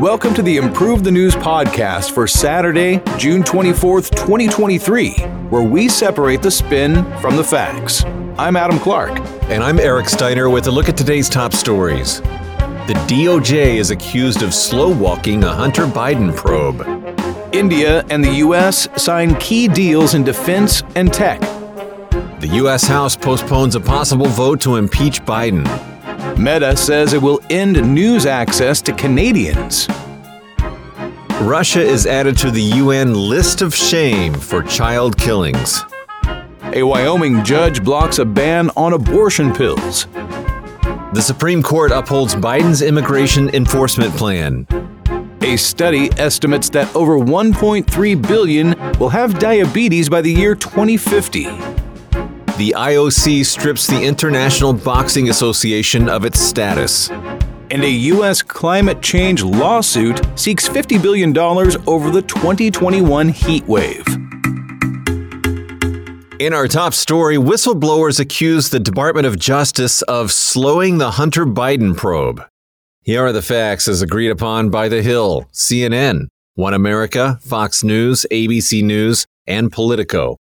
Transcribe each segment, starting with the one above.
Welcome to the Improve the News podcast for Saturday, June 24th, 2023, where we separate the spin from the facts. I'm Adam Clark. And I'm Eric Steiner with a look at today's top stories. The DOJ is accused of slow walking a Hunter Biden probe. India and the U.S. sign key deals in defense and tech. The U.S. House postpones a possible vote to impeach Biden. Meta says it will end news access to Canadians. Russia is added to the UN list of shame for child killings. A Wyoming judge blocks a ban on abortion pills. The Supreme Court upholds Biden's immigration enforcement plan. A study estimates that over 1.3 billion will have diabetes by the year 2050. The IOC strips the International Boxing Association of its status. And a U.S. climate change lawsuit seeks $50 billion over the 2021 heat wave. In our top story, whistleblowers accuse the Department of Justice of slowing the Hunter Biden probe. Here are the facts as agreed upon by The Hill, CNN, One America, Fox News, ABC News, and Politico.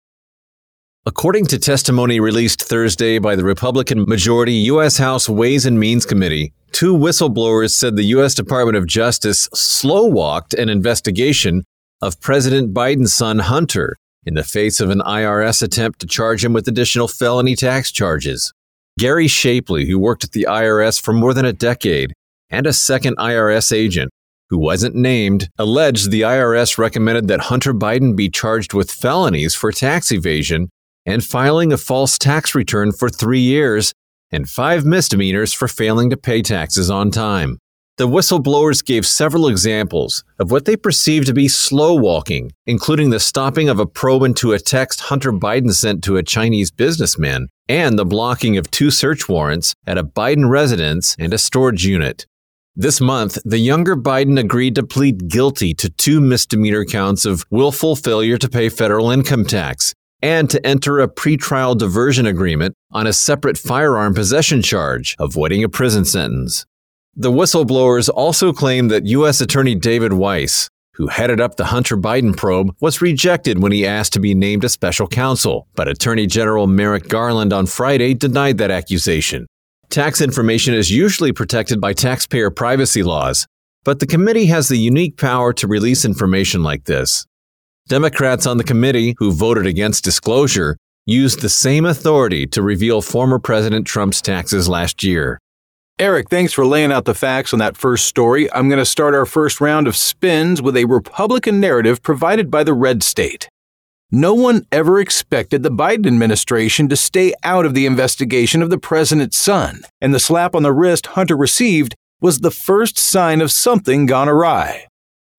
According to testimony released Thursday by the Republican majority U.S. House Ways and Means Committee, two whistleblowers said the U.S. Department of Justice slow walked an investigation of President Biden's son Hunter in the face of an IRS attempt to charge him with additional felony tax charges. Gary Shapley, who worked at the IRS for more than a decade, and a second IRS agent, who wasn't named, alleged the IRS recommended that Hunter Biden be charged with felonies for tax evasion and filing a false tax return for three years and five misdemeanors for failing to pay taxes on time. The whistleblowers gave several examples of what they perceived to be slow walking, including the stopping of a probe into a text Hunter Biden sent to a Chinese businessman and the blocking of two search warrants at a Biden residence and a storage unit. This month, the younger Biden agreed to plead guilty to two misdemeanor counts of willful failure to pay federal income tax and to enter a pretrial diversion agreement on a separate firearm possession charge, avoiding a prison sentence. The whistleblowers also claim that U.S. Attorney David Weiss, who headed up the Hunter Biden probe, was rejected when he asked to be named a special counsel. But Attorney General Merrick Garland on Friday denied that accusation. Tax information is usually protected by taxpayer privacy laws, but the committee has the unique power to release information like this. Democrats on the committee, who voted against disclosure, used the same authority to reveal former President Trump's taxes last year. Eric, thanks for laying out the facts on that first story. I'm going to start our first round of spins with a Republican narrative provided by the Red State. No one ever expected the Biden administration to stay out of the investigation of the president's son, and the slap on the wrist Hunter received was the first sign of something gone awry.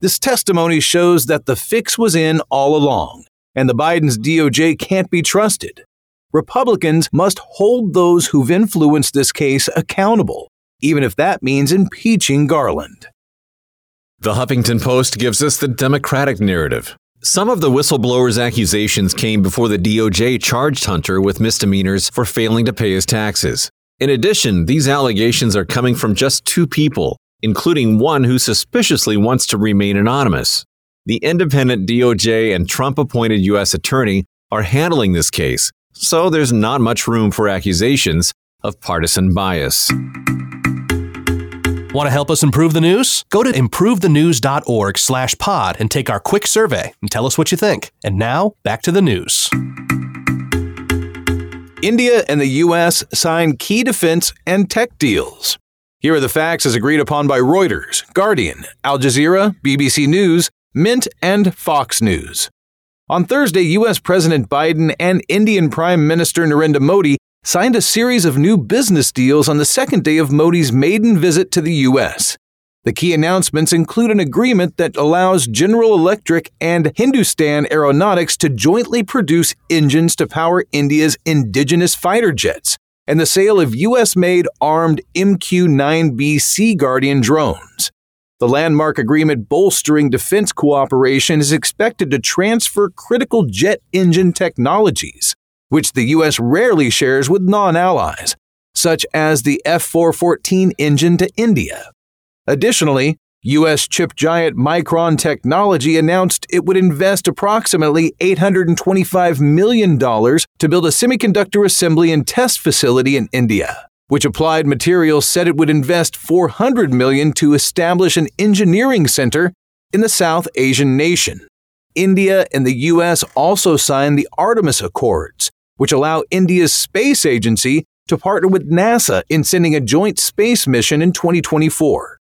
This testimony shows that the fix was in all along, and the Biden's DOJ can't be trusted. Republicans must hold those who've influenced this case accountable, even if that means impeaching Garland. The Huffington Post gives us the Democratic narrative. Some of the whistleblowers' accusations came before the DOJ charged Hunter with misdemeanors for failing to pay his taxes. In addition, these allegations are coming from just two people, including one who suspiciously wants to remain anonymous. The independent DOJ and Trump appointed U.S. attorney are handling this case, so there's not much room for accusations of partisan bias. Want to help us improve the news? Go to improvethenews.org slash pod and take our quick survey and tell us what you think. And now, back to the news. India and the U.S. sign key defense and tech deals. Here are the facts as agreed upon by Reuters, Guardian, Al Jazeera, BBC News, Mint, and Fox News. On Thursday, U.S. President Biden and Indian Prime Minister Narendra Modi signed a series of new business deals on the second day of Modi's maiden visit to the U.S. The key announcements include an agreement that allows General Electric and Hindustan Aeronautics to jointly produce engines to power India's indigenous fighter jets, and the sale of U.S. made armed MQ 9B Sea Guardian drones. The landmark agreement bolstering defense cooperation is expected to transfer critical jet engine technologies. which the U.S. rarely shares with non allies, such as the F 414 engine to India. Additionally, U.S. chip giant Micron Technology announced it would invest approximately $825 million to build a semiconductor assembly and test facility in India, which Applied Materials said it would invest $400 million to establish an engineering center in the South Asian nation. India and the U.S. also signed the Artemis Accords, which allow India's space agency to partner with NASA in sending a joint space mission in 2024.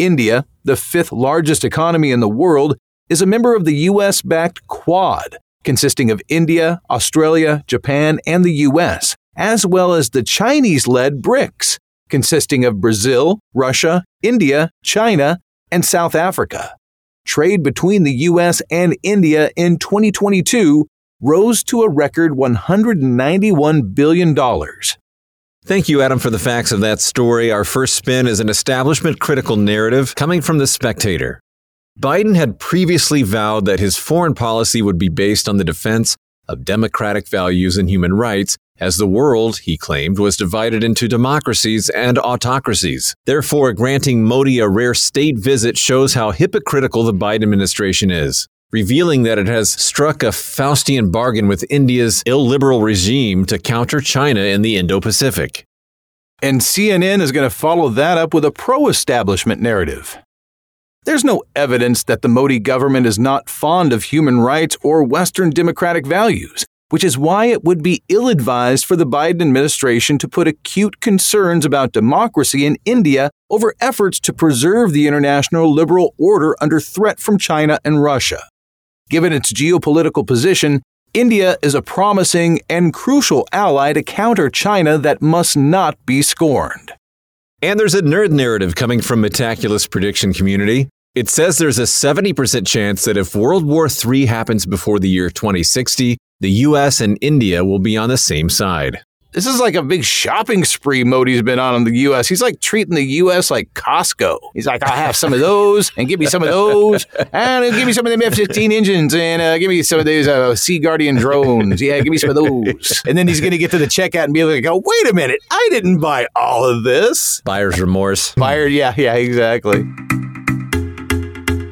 India, the fifth largest economy in the world, is a member of the US backed Quad, consisting of India, Australia, Japan, and the US, as well as the Chinese led BRICS, consisting of Brazil, Russia, India, China, and South Africa. Trade between the US and India in 2022 rose to a record $191 billion. Thank you, Adam, for the facts of that story. Our first spin is an establishment critical narrative coming from The Spectator. Biden had previously vowed that his foreign policy would be based on the defense of democratic values and human rights, as the world, he claimed, was divided into democracies and autocracies. Therefore, granting Modi a rare state visit shows how hypocritical the Biden administration is revealing that it has struck a Faustian bargain with India's illiberal regime to counter China in the Indo Pacific. And CNN is going to follow that up with a pro establishment narrative. There's no evidence that the Modi government is not fond of human rights or Western democratic values, which is why it would be ill advised for the Biden administration to put acute concerns about democracy in India over efforts to preserve the international liberal order under threat from China and Russia. Given its geopolitical position, India is a promising and crucial ally to counter China that must not be scorned. And there's a nerd narrative coming from Metaculus prediction community. It says there's a 70% chance that if World War III happens before the year 2060, the US and India will be on the same side. This is like a big shopping spree Modi's been on in the U.S. He's like treating the U.S. like Costco. He's like, I'll have some of those and give me some of those and give me some of them F-15 engines and uh, give me some of those uh, Sea Guardian drones. Yeah, give me some of those. And then he's going to get to the checkout and be like, oh, wait a minute. I didn't buy all of this. Buyer's remorse. Buyer, yeah, yeah, exactly.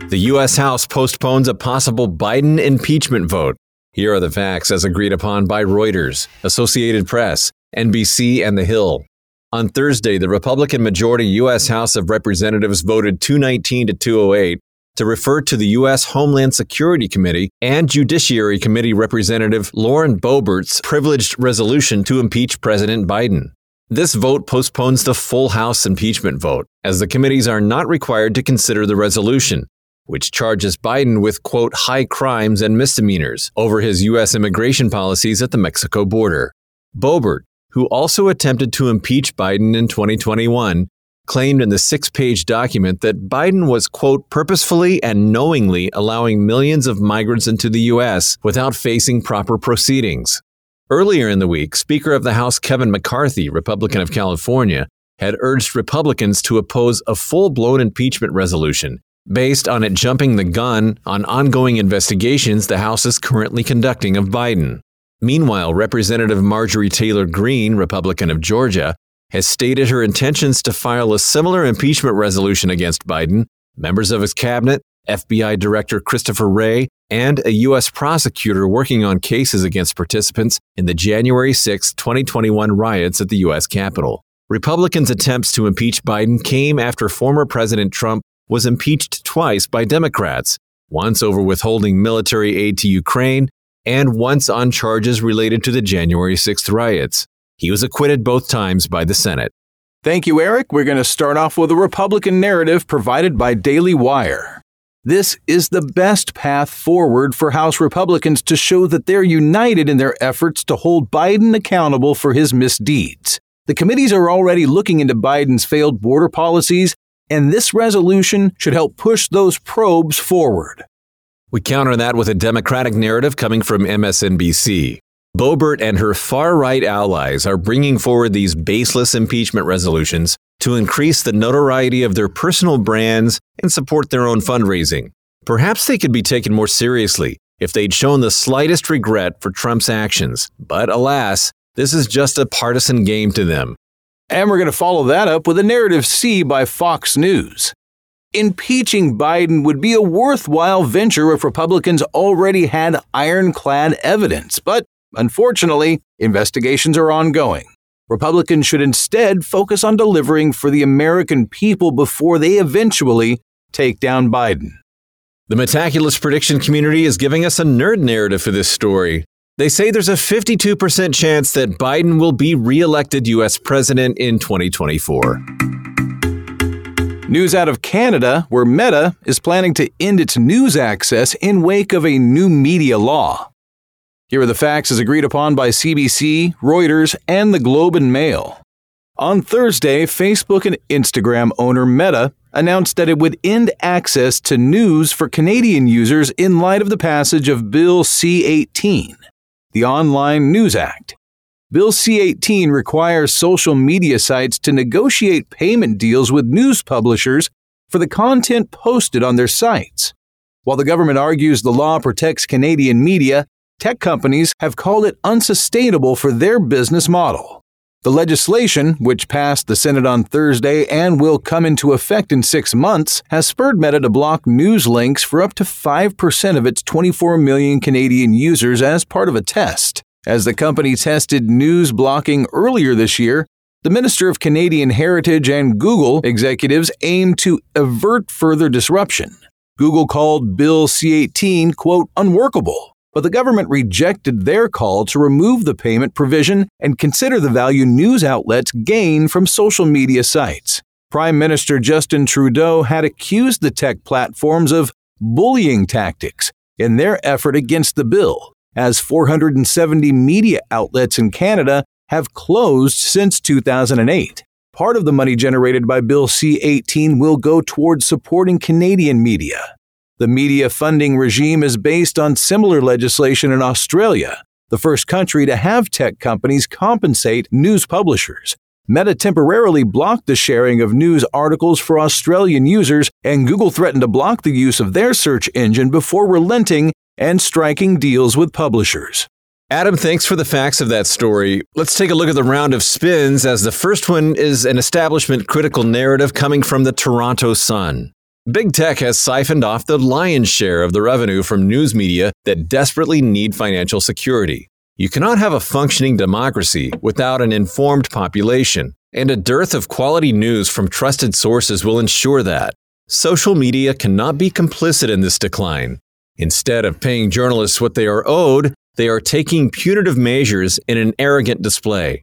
The U.S. House postpones a possible Biden impeachment vote. Here are the facts as agreed upon by Reuters, Associated Press, NBC, and The Hill. On Thursday, the Republican majority U.S. House of Representatives voted 219 to 208 to refer to the U.S. Homeland Security Committee and Judiciary Committee Representative Lauren Boebert's privileged resolution to impeach President Biden. This vote postpones the full House impeachment vote, as the committees are not required to consider the resolution, which charges Biden with, quote, high crimes and misdemeanors over his U.S. immigration policies at the Mexico border. Boebert, who also attempted to impeach Biden in 2021, claimed in the six page document that Biden was, quote, purposefully and knowingly allowing millions of migrants into the U.S. without facing proper proceedings. Earlier in the week, Speaker of the House Kevin McCarthy, Republican of California, had urged Republicans to oppose a full blown impeachment resolution based on it jumping the gun on ongoing investigations the House is currently conducting of Biden. Meanwhile, Representative Marjorie Taylor Greene, Republican of Georgia, has stated her intentions to file a similar impeachment resolution against Biden, members of his cabinet, FBI Director Christopher Wray, and a U.S. prosecutor working on cases against participants in the January 6, 2021 riots at the U.S. Capitol. Republicans' attempts to impeach Biden came after former President Trump was impeached twice by Democrats, once over withholding military aid to Ukraine and once on charges related to the January 6th riots. He was acquitted both times by the Senate. Thank you, Eric. We're going to start off with a Republican narrative provided by Daily Wire. This is the best path forward for House Republicans to show that they're united in their efforts to hold Biden accountable for his misdeeds. The committees are already looking into Biden's failed border policies and this resolution should help push those probes forward. We counter that with a Democratic narrative coming from MSNBC. Boebert and her far right allies are bringing forward these baseless impeachment resolutions to increase the notoriety of their personal brands and support their own fundraising. Perhaps they could be taken more seriously if they'd shown the slightest regret for Trump's actions. But alas, this is just a partisan game to them. And we're going to follow that up with a narrative C by Fox News. Impeaching Biden would be a worthwhile venture if Republicans already had ironclad evidence, but unfortunately, investigations are ongoing. Republicans should instead focus on delivering for the American people before they eventually take down Biden. The Metaculus prediction community is giving us a nerd narrative for this story. They say there's a 52% chance that Biden will be reelected U.S. president in 2024. News out of Canada, where Meta is planning to end its news access in wake of a new media law. Here are the facts as agreed upon by CBC, Reuters, and the Globe and Mail. On Thursday, Facebook and Instagram owner Meta announced that it would end access to news for Canadian users in light of the passage of Bill C 18, the Online News Act. Bill C 18 requires social media sites to negotiate payment deals with news publishers for the content posted on their sites. While the government argues the law protects Canadian media, tech companies have called it unsustainable for their business model. The legislation, which passed the Senate on Thursday and will come into effect in six months, has spurred Meta to block news links for up to 5% of its 24 million Canadian users as part of a test. As the company tested news blocking earlier this year, the Minister of Canadian Heritage and Google executives aimed to avert further disruption. Google called Bill C 18, quote, unworkable, but the government rejected their call to remove the payment provision and consider the value news outlets gain from social media sites. Prime Minister Justin Trudeau had accused the tech platforms of bullying tactics in their effort against the bill, as 470 media outlets in Canada have closed since 2008. Part of the money generated by Bill C 18 will go towards supporting Canadian media. The media funding regime is based on similar legislation in Australia, the first country to have tech companies compensate news publishers. Meta temporarily blocked the sharing of news articles for Australian users, and Google threatened to block the use of their search engine before relenting and striking deals with publishers. Adam, thanks for the facts of that story. Let's take a look at the round of spins, as the first one is an establishment critical narrative coming from the Toronto Sun. Big tech has siphoned off the lion's share of the revenue from news media that desperately need financial security. You cannot have a functioning democracy without an informed population, and a dearth of quality news from trusted sources will ensure that. Social media cannot be complicit in this decline. Instead of paying journalists what they are owed, they are taking punitive measures in an arrogant display.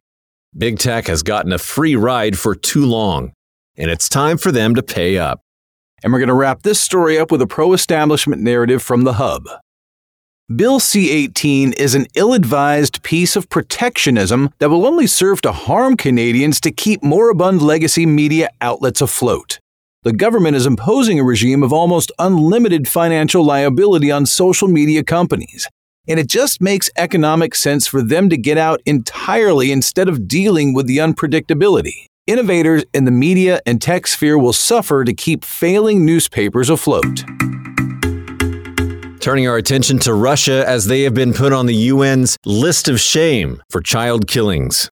Big tech has gotten a free ride for too long, and it's time for them to pay up. And we're going to wrap this story up with a pro establishment narrative from the Hub. Bill C 18 is an ill advised piece of protectionism that will only serve to harm Canadians to keep moribund legacy media outlets afloat the government is imposing a regime of almost unlimited financial liability on social media companies. And it just makes economic sense for them to get out entirely instead of dealing with the unpredictability. Innovators in the media and tech sphere will suffer to keep failing newspapers afloat. Turning our attention to Russia as they have been put on the UN's list of shame for child killings.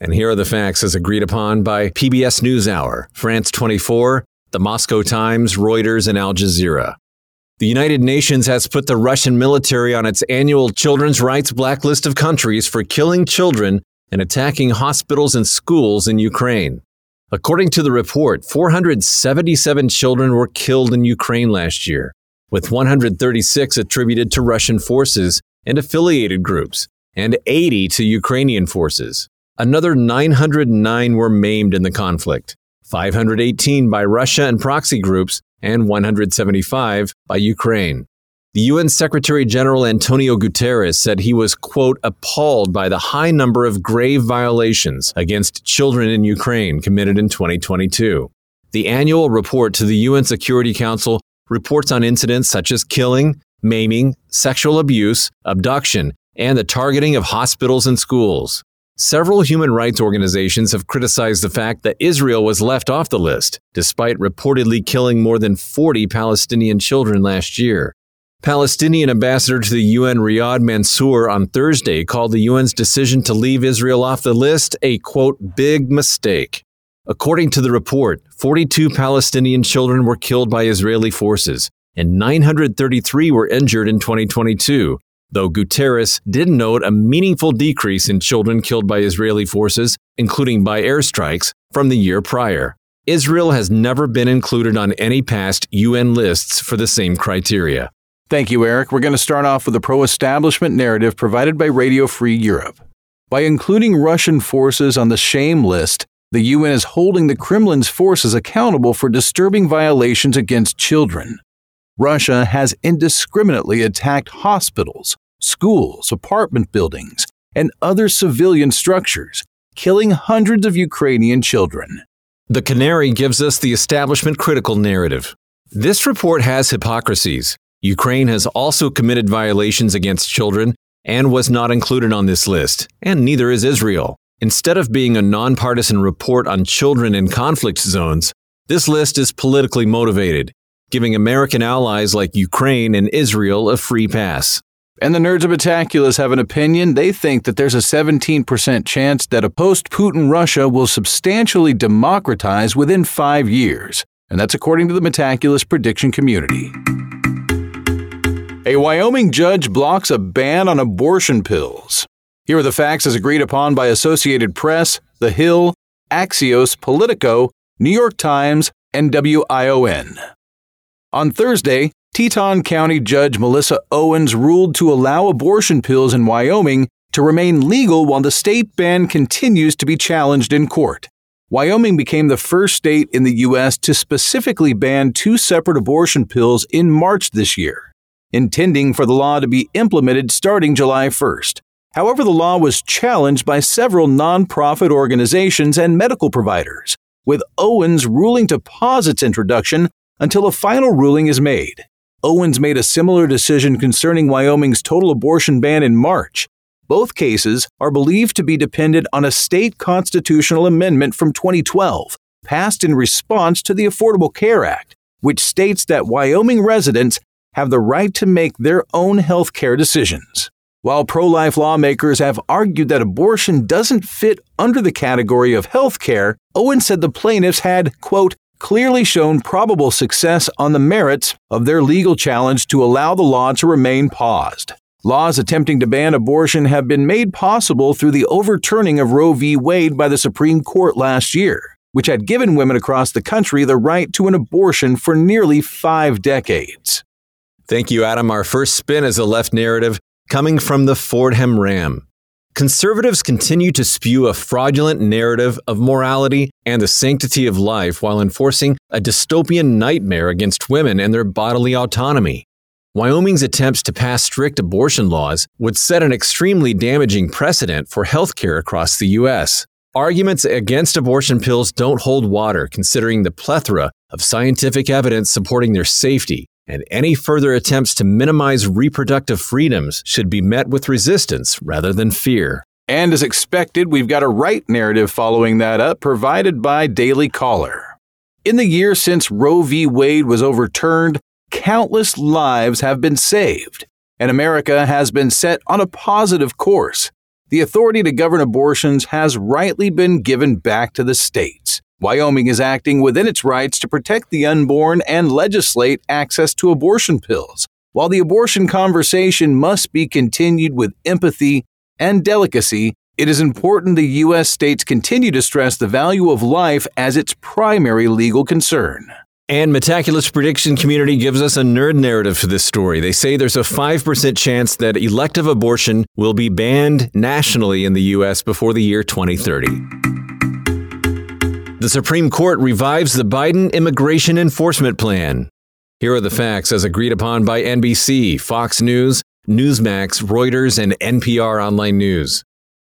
And here are the facts as agreed upon by PBS NewsHour, France 24, the Moscow Times, Reuters, and Al Jazeera. The United Nations has put the Russian military on its annual children's rights blacklist of countries for killing children and attacking hospitals and schools in Ukraine. According to the report, 477 children were killed in Ukraine last year, with 136 attributed to Russian forces and affiliated groups, and 80 to Ukrainian forces. Another 909 were maimed in the conflict. 518 by Russia and proxy groups, and 175 by Ukraine. The UN Secretary General Antonio Guterres said he was, quote, appalled by the high number of grave violations against children in Ukraine committed in 2022. The annual report to the UN Security Council reports on incidents such as killing, maiming, sexual abuse, abduction, and the targeting of hospitals and schools. Several human rights organizations have criticized the fact that Israel was left off the list, despite reportedly killing more than 40 Palestinian children last year. Palestinian ambassador to the UN Riyad Mansour on Thursday called the UN's decision to leave Israel off the list a quote, big mistake. According to the report, 42 Palestinian children were killed by Israeli forces, and 933 were injured in 2022, though Guterres did note a meaningful decrease in children killed by Israeli forces, including by airstrikes, from the year prior. Israel has never been included on any past UN lists for the same criteria. Thank you, Eric. We're going to start off with a pro establishment narrative provided by Radio Free Europe. By including Russian forces on the shame list, the UN is holding the Kremlin's forces accountable for disturbing violations against children. Russia has indiscriminately attacked hospitals, schools, apartment buildings, and other civilian structures, killing hundreds of Ukrainian children. The Canary gives us the establishment critical narrative. This report has hypocrisies. Ukraine has also committed violations against children and was not included on this list, and neither is Israel. Instead of being a nonpartisan report on children in conflict zones, this list is politically motivated, giving American allies like Ukraine and Israel a free pass. And the nerds of Metaculus have an opinion. They think that there's a 17% chance that a post Putin Russia will substantially democratize within five years. And that's according to the Metaculus prediction community. A Wyoming judge blocks a ban on abortion pills. Here are the facts as agreed upon by Associated Press, The Hill, Axios, Politico, New York Times, and WION. On Thursday, Teton County Judge Melissa Owens ruled to allow abortion pills in Wyoming to remain legal while the state ban continues to be challenged in court. Wyoming became the first state in the U.S. to specifically ban two separate abortion pills in March this year, intending for the law to be implemented starting July 1st. However, the law was challenged by several nonprofit organizations and medical providers, with Owens ruling to pause its introduction until a final ruling is made. Owens made a similar decision concerning Wyoming's total abortion ban in March. Both cases are believed to be dependent on a state constitutional amendment from 2012, passed in response to the Affordable Care Act, which states that Wyoming residents have the right to make their own health care decisions. While pro life lawmakers have argued that abortion doesn't fit under the category of health care, Owens said the plaintiffs had, quote, clearly shown probable success on the merits of their legal challenge to allow the law to remain paused. Laws attempting to ban abortion have been made possible through the overturning of Roe v. Wade by the Supreme Court last year, which had given women across the country the right to an abortion for nearly five decades. Thank you, Adam. Our first spin is a left narrative coming from the Fordham Ram. Conservatives continue to spew a fraudulent narrative of morality and the sanctity of life while enforcing a dystopian nightmare against women and their bodily autonomy. Wyoming's attempts to pass strict abortion laws would set an extremely damaging precedent for healthcare across the U.S. Arguments against abortion pills don't hold water considering the plethora of scientific evidence supporting their safety and any further attempts to minimize reproductive freedoms should be met with resistance rather than fear. And as expected, we've got a right narrative following that up, provided by Daily Caller. In the year since Roe v. Wade was overturned, countless lives have been saved, and America has been set on a positive course. The authority to govern abortions has rightly been given back to the states. Wyoming is acting within its rights to protect the unborn and legislate access to abortion pills. While the abortion conversation must be continued with empathy and delicacy, it is important the U.S. states continue to stress the value of life as its primary legal concern. And Metaculus prediction community gives us a nerd narrative for this story. They say there's a 5% chance that elective abortion will be banned nationally in the U.S. before the year 2030. The Supreme Court revives the Biden immigration enforcement plan. Here are the facts as agreed upon by NBC, Fox News, Newsmax, Reuters, and NPR Online News.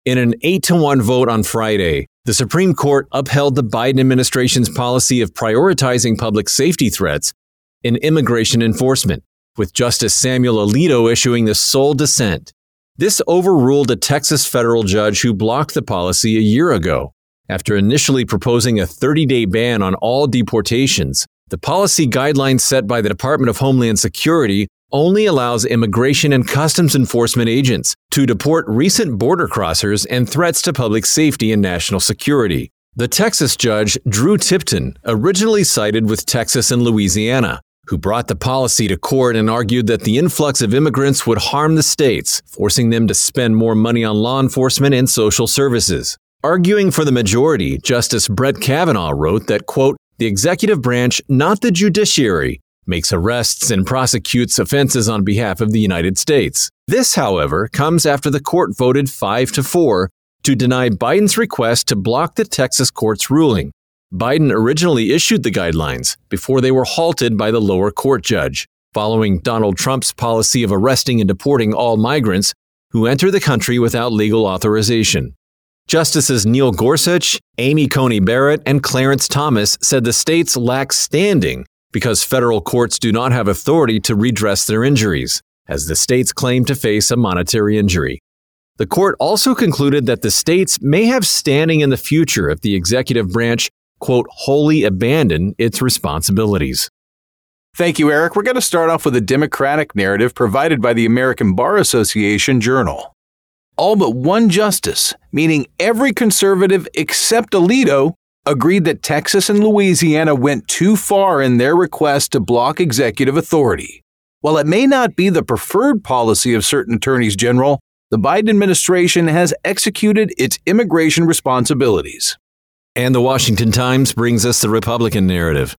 In an 8 to 1 vote on Friday, the Supreme Court upheld the Biden administration's policy of prioritizing public safety threats in immigration enforcement, with Justice Samuel Alito issuing the sole dissent. This overruled a Texas federal judge who blocked the policy a year ago. After initially proposing a 30 day ban on all deportations, the policy guidelines set by the Department of Homeland Security only allows immigration and customs enforcement agents to deport recent border crossers and threats to public safety and national security. The Texas judge, Drew Tipton, originally sided with Texas and Louisiana, who brought the policy to court and argued that the influx of immigrants would harm the states, forcing them to spend more money on law enforcement and social services. Arguing for the majority, Justice Brett Kavanaugh wrote that, quote, the executive branch, not the judiciary, makes arrests and prosecutes offenses on behalf of the United States. This, however, comes after the court voted 5 to 4 to deny Biden's request to block the Texas court's ruling. Biden originally issued the guidelines before they were halted by the lower court judge, following Donald Trump's policy of arresting and deporting all migrants who enter the country without legal authorization. Justices Neil Gorsuch, Amy Coney Barrett, and Clarence Thomas said the states lack standing because federal courts do not have authority to redress their injuries, as the states claim to face a monetary injury. The court also concluded that the states may have standing in the future if the executive branch, quote, wholly abandon its responsibilities. Thank you, Eric. We're going to start off with a Democratic narrative provided by the American Bar Association Journal all but one justice, meaning every conservative except Alito, agreed that Texas and Louisiana went too far in their request to block executive authority. While it may not be the preferred policy of certain attorneys general, the Biden administration has executed its immigration responsibilities. And the Washington Times brings us the Republican narrative.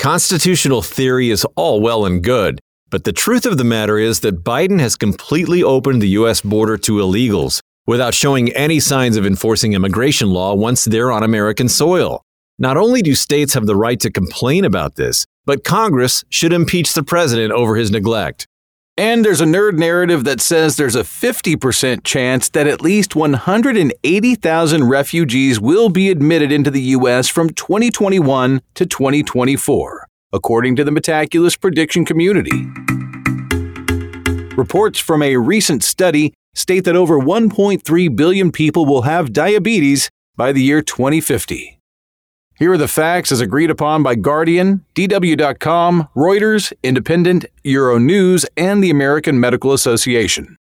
Constitutional theory is all well and good, but the truth of the matter is that Biden has completely opened the U.S. border to illegals without showing any signs of enforcing immigration law once they're on American soil. Not only do states have the right to complain about this, but Congress should impeach the president over his neglect. And there's a nerd narrative that says there's a 50% chance that at least 180,000 refugees will be admitted into the U.S. from 2021 to 2024 according to the Metaculus prediction community. Reports from a recent study state that over 1.3 billion people will have diabetes by the year 2050. Here are the facts as agreed upon by Guardian, DW.com, Reuters, Independent, Euronews, and the American Medical Association.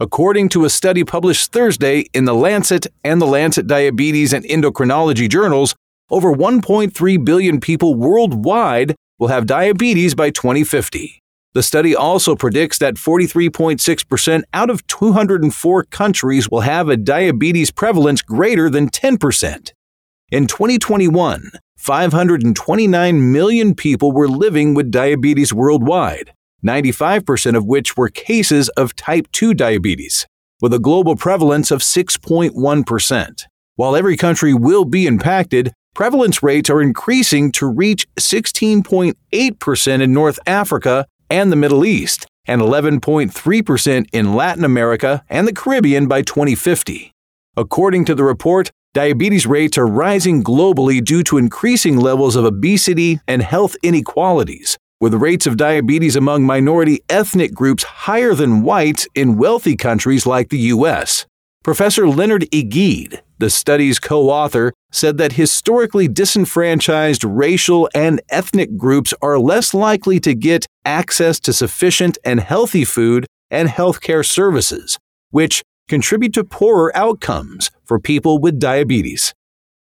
According to a study published Thursday in The Lancet and the Lancet Diabetes and Endocrinology journals, over 1.3 billion people worldwide will have diabetes by 2050. The study also predicts that 43.6% out of 204 countries will have a diabetes prevalence greater than 10%. In 2021, 529 million people were living with diabetes worldwide, 95% of which were cases of type 2 diabetes, with a global prevalence of 6.1%. While every country will be impacted, prevalence rates are increasing to reach 16.8% in North Africa and the Middle East, and 11.3% in Latin America and the Caribbean by 2050. According to the report, diabetes rates are rising globally due to increasing levels of obesity and health inequalities, with rates of diabetes among minority ethnic groups higher than whites in wealthy countries like the U.S. Professor Leonard Egede, the study's co author, said that historically disenfranchised racial and ethnic groups are less likely to get access to sufficient and healthy food and healthcare services, which contribute to poorer outcomes for people with diabetes.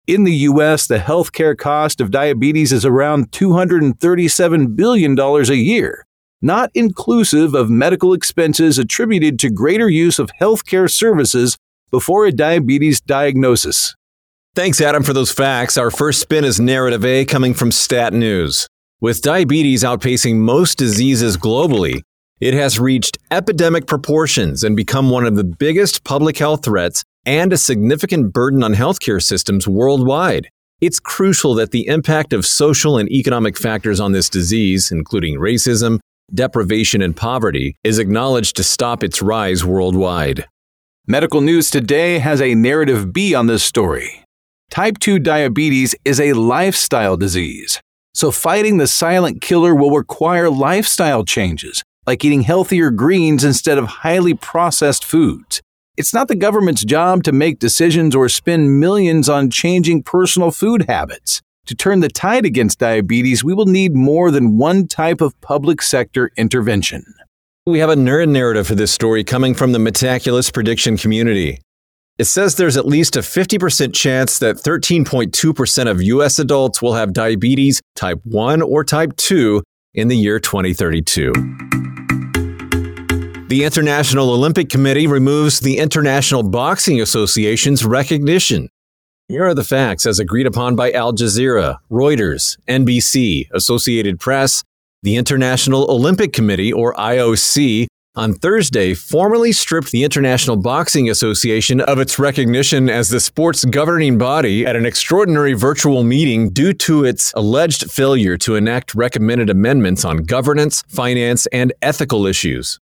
In the U.S., the healthcare cost of diabetes is around $237 billion a year, not inclusive of medical expenses attributed to greater use of healthcare services before a diabetes diagnosis. Thanks, Adam, for those facts. Our first spin is Narrative A coming from Stat News. With diabetes outpacing most diseases globally, it has reached epidemic proportions and become one of the biggest public health threats and a significant burden on healthcare systems worldwide. It's crucial that the impact of social and economic factors on this disease, including racism, deprivation, and poverty, is acknowledged to stop its rise worldwide. Medical News Today has a narrative B on this story. Type 2 diabetes is a lifestyle disease, so fighting the silent killer will require lifestyle changes, like eating healthier greens instead of highly processed foods. It's not the government's job to make decisions or spend millions on changing personal food habits. To turn the tide against diabetes, we will need more than one type of public sector intervention. We have a nerd narrative for this story coming from the Metaculus prediction community. It says there's at least a 50% chance that 13.2% of US adults will have diabetes type 1 or type 2 in the year 2032. The International Olympic Committee removes the International Boxing Association's recognition. Here are the facts as agreed upon by Al Jazeera, Reuters, NBC, Associated Press, the International Olympic Committee, or IOC, on Thursday formally stripped the International Boxing Association of its recognition as the sport's governing body at an extraordinary virtual meeting due to its alleged failure to enact recommended amendments on governance, finance, and ethical issues.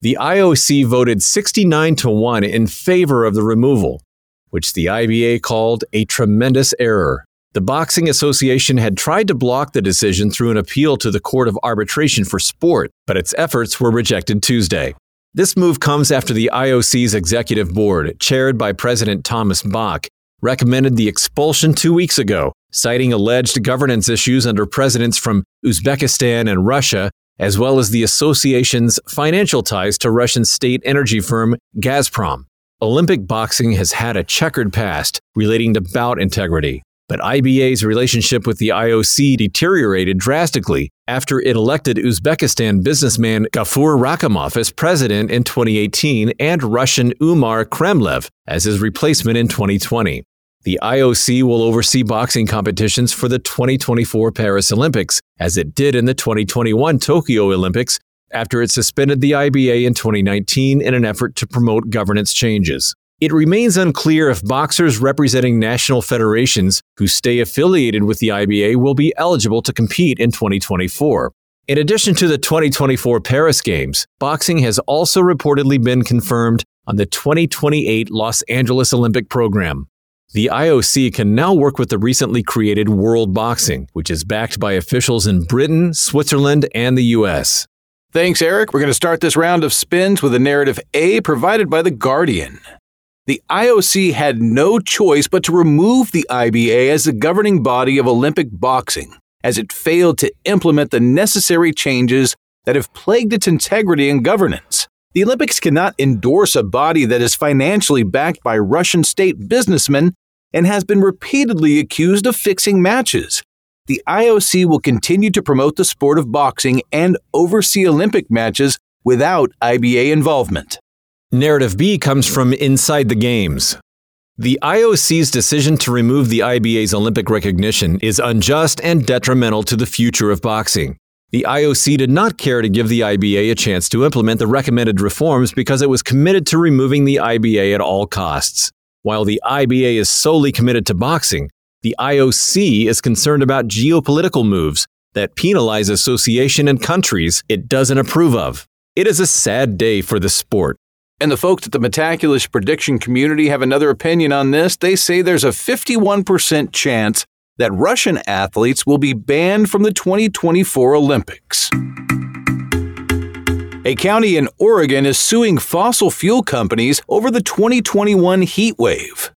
The IOC voted 69 to 1 in favor of the removal, which the IBA called a tremendous error. The Boxing Association had tried to block the decision through an appeal to the Court of Arbitration for Sport, but its efforts were rejected Tuesday. This move comes after the IOC's executive board, chaired by President Thomas Bach, recommended the expulsion two weeks ago, citing alleged governance issues under presidents from Uzbekistan and Russia, as well as the association's financial ties to Russian state energy firm Gazprom. Olympic boxing has had a checkered past relating to bout integrity, but IBA's relationship with the IOC deteriorated drastically after it elected Uzbekistan businessman Gafur Rakhimov as president in 2018 and Russian Umar Kremlev as his replacement in 2020. The IOC will oversee boxing competitions for the 2024 Paris Olympics, as it did in the 2021 Tokyo Olympics after it suspended the IBA in 2019 in an effort to promote governance changes. It remains unclear if boxers representing national federations who stay affiliated with the IBA will be eligible to compete in 2024. In addition to the 2024 Paris Games, boxing has also reportedly been confirmed on the 2028 Los Angeles Olympic program. The IOC can now work with the recently created World Boxing, which is backed by officials in Britain, Switzerland, and the US. Thanks, Eric. We're going to start this round of spins with a narrative A provided by The Guardian the IOC had no choice but to remove the IBA as the governing body of Olympic boxing, as it failed to implement the necessary changes that have plagued its integrity and governance. The Olympics cannot endorse a body that is financially backed by Russian state businessmen and has been repeatedly accused of fixing matches. The IOC will continue to promote the sport of boxing and oversee Olympic matches without IBA involvement. Narrative B comes from Inside the Games. The IOC's decision to remove the IBA's Olympic recognition is unjust and detrimental to the future of boxing. The IOC did not care to give the IBA a chance to implement the recommended reforms because it was committed to removing the IBA at all costs. While the IBA is solely committed to boxing, the IOC is concerned about geopolitical moves that penalize association and countries it doesn't approve of. It is a sad day for the sport. And the folks at the Metaculus prediction community have another opinion on this. They say there's a 51% chance that Russian athletes will be banned from the 2024 Olympics. A county in Oregon is suing fossil fuel companies over the 2021 heat wave.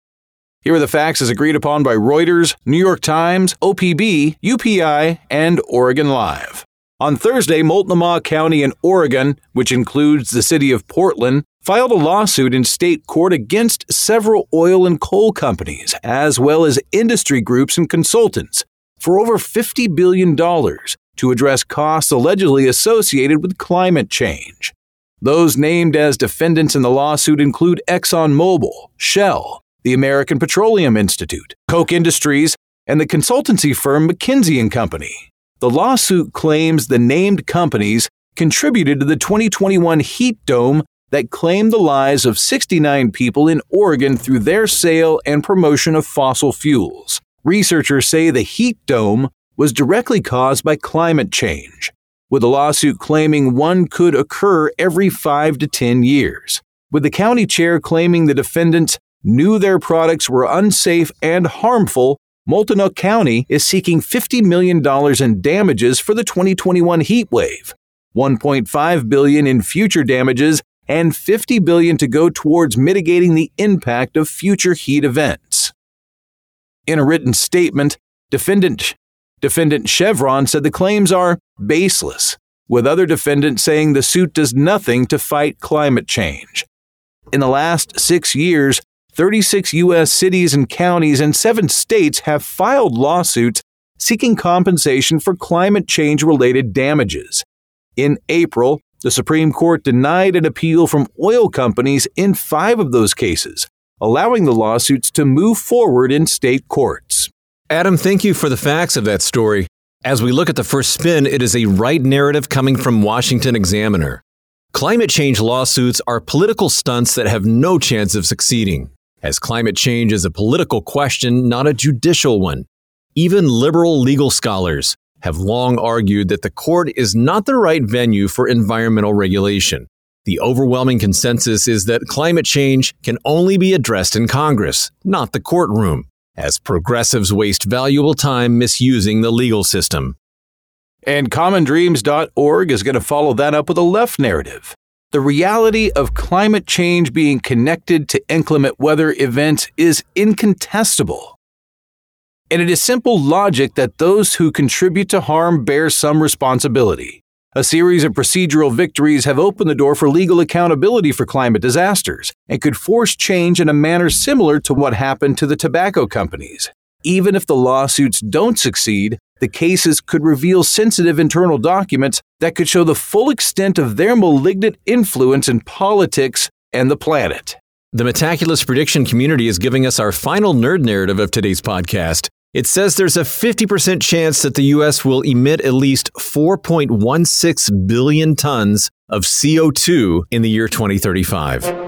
Here are the facts as agreed upon by Reuters, New York Times, OPB, UPI, and Oregon Live. On Thursday, Multnomah County in Oregon, which includes the city of Portland, filed a lawsuit in state court against several oil and coal companies, as well as industry groups and consultants, for over $50 billion to address costs allegedly associated with climate change. Those named as defendants in the lawsuit include ExxonMobil, Shell, the American Petroleum Institute, Koch Industries, and the consultancy firm McKinsey & Company. The lawsuit claims the named companies contributed to the 2021 heat dome that claimed the lives of 69 people in Oregon through their sale and promotion of fossil fuels. Researchers say the heat dome was directly caused by climate change, with a lawsuit claiming one could occur every 5 to 10 years. With the county chair claiming the defendants knew their products were unsafe and harmful Multnomah County is seeking $50 million in damages for the 2021 heat wave, 1.5 billion in future damages, and 50 billion to go towards mitigating the impact of future heat events. In a written statement, defendant defendant Chevron said the claims are baseless with other defendants saying the suit does nothing to fight climate change. In the last six years, 36 U.S. cities and counties and seven states have filed lawsuits seeking compensation for climate change related damages. In April, the Supreme Court denied an appeal from oil companies in five of those cases, allowing the lawsuits to move forward in state courts. Adam, thank you for the facts of that story. As we look at the first spin, it is a right narrative coming from Washington Examiner. Climate change lawsuits are political stunts that have no chance of succeeding, as climate change is a political question, not a judicial one. Even liberal legal scholars have long argued that the court is not the right venue for environmental regulation. The overwhelming consensus is that climate change can only be addressed in Congress, not the courtroom, as progressives waste valuable time misusing the legal system. And commondreams.org is going to follow that up with a left narrative. The reality of climate change being connected to inclement weather events is incontestable. And it is simple logic that those who contribute to harm bear some responsibility. A series of procedural victories have opened the door for legal accountability for climate disasters and could force change in a manner similar to what happened to the tobacco companies. Even if the lawsuits don't succeed, the cases could reveal sensitive internal documents that could show the full extent of their malignant influence in politics and the planet. The Metaculus prediction community is giving us our final nerd narrative of today's podcast. It says there's a 50% chance that the U.S. will emit at least 4.16 billion tons of CO2 in the year 2035.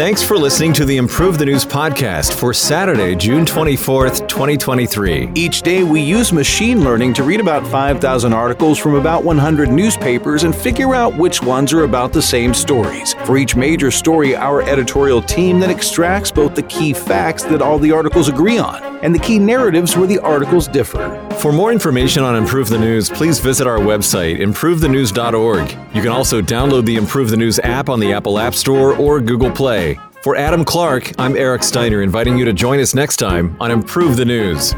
Thanks for listening to the Improve the News podcast for Saturday, June 24th, 2023. Each day, we use machine learning to read about 5,000 articles from about 100 newspapers and figure out which ones are about the same stories. For each major story, our editorial team then extracts both the key facts that all the articles agree on and the key narratives where the articles differ. For more information on Improve the News, please visit our website, improvethenews.org. You can also download the Improve the News app on the Apple App Store or Google Play. For Adam Clark, I'm Eric Steiner, inviting you to join us next time on Improve the News.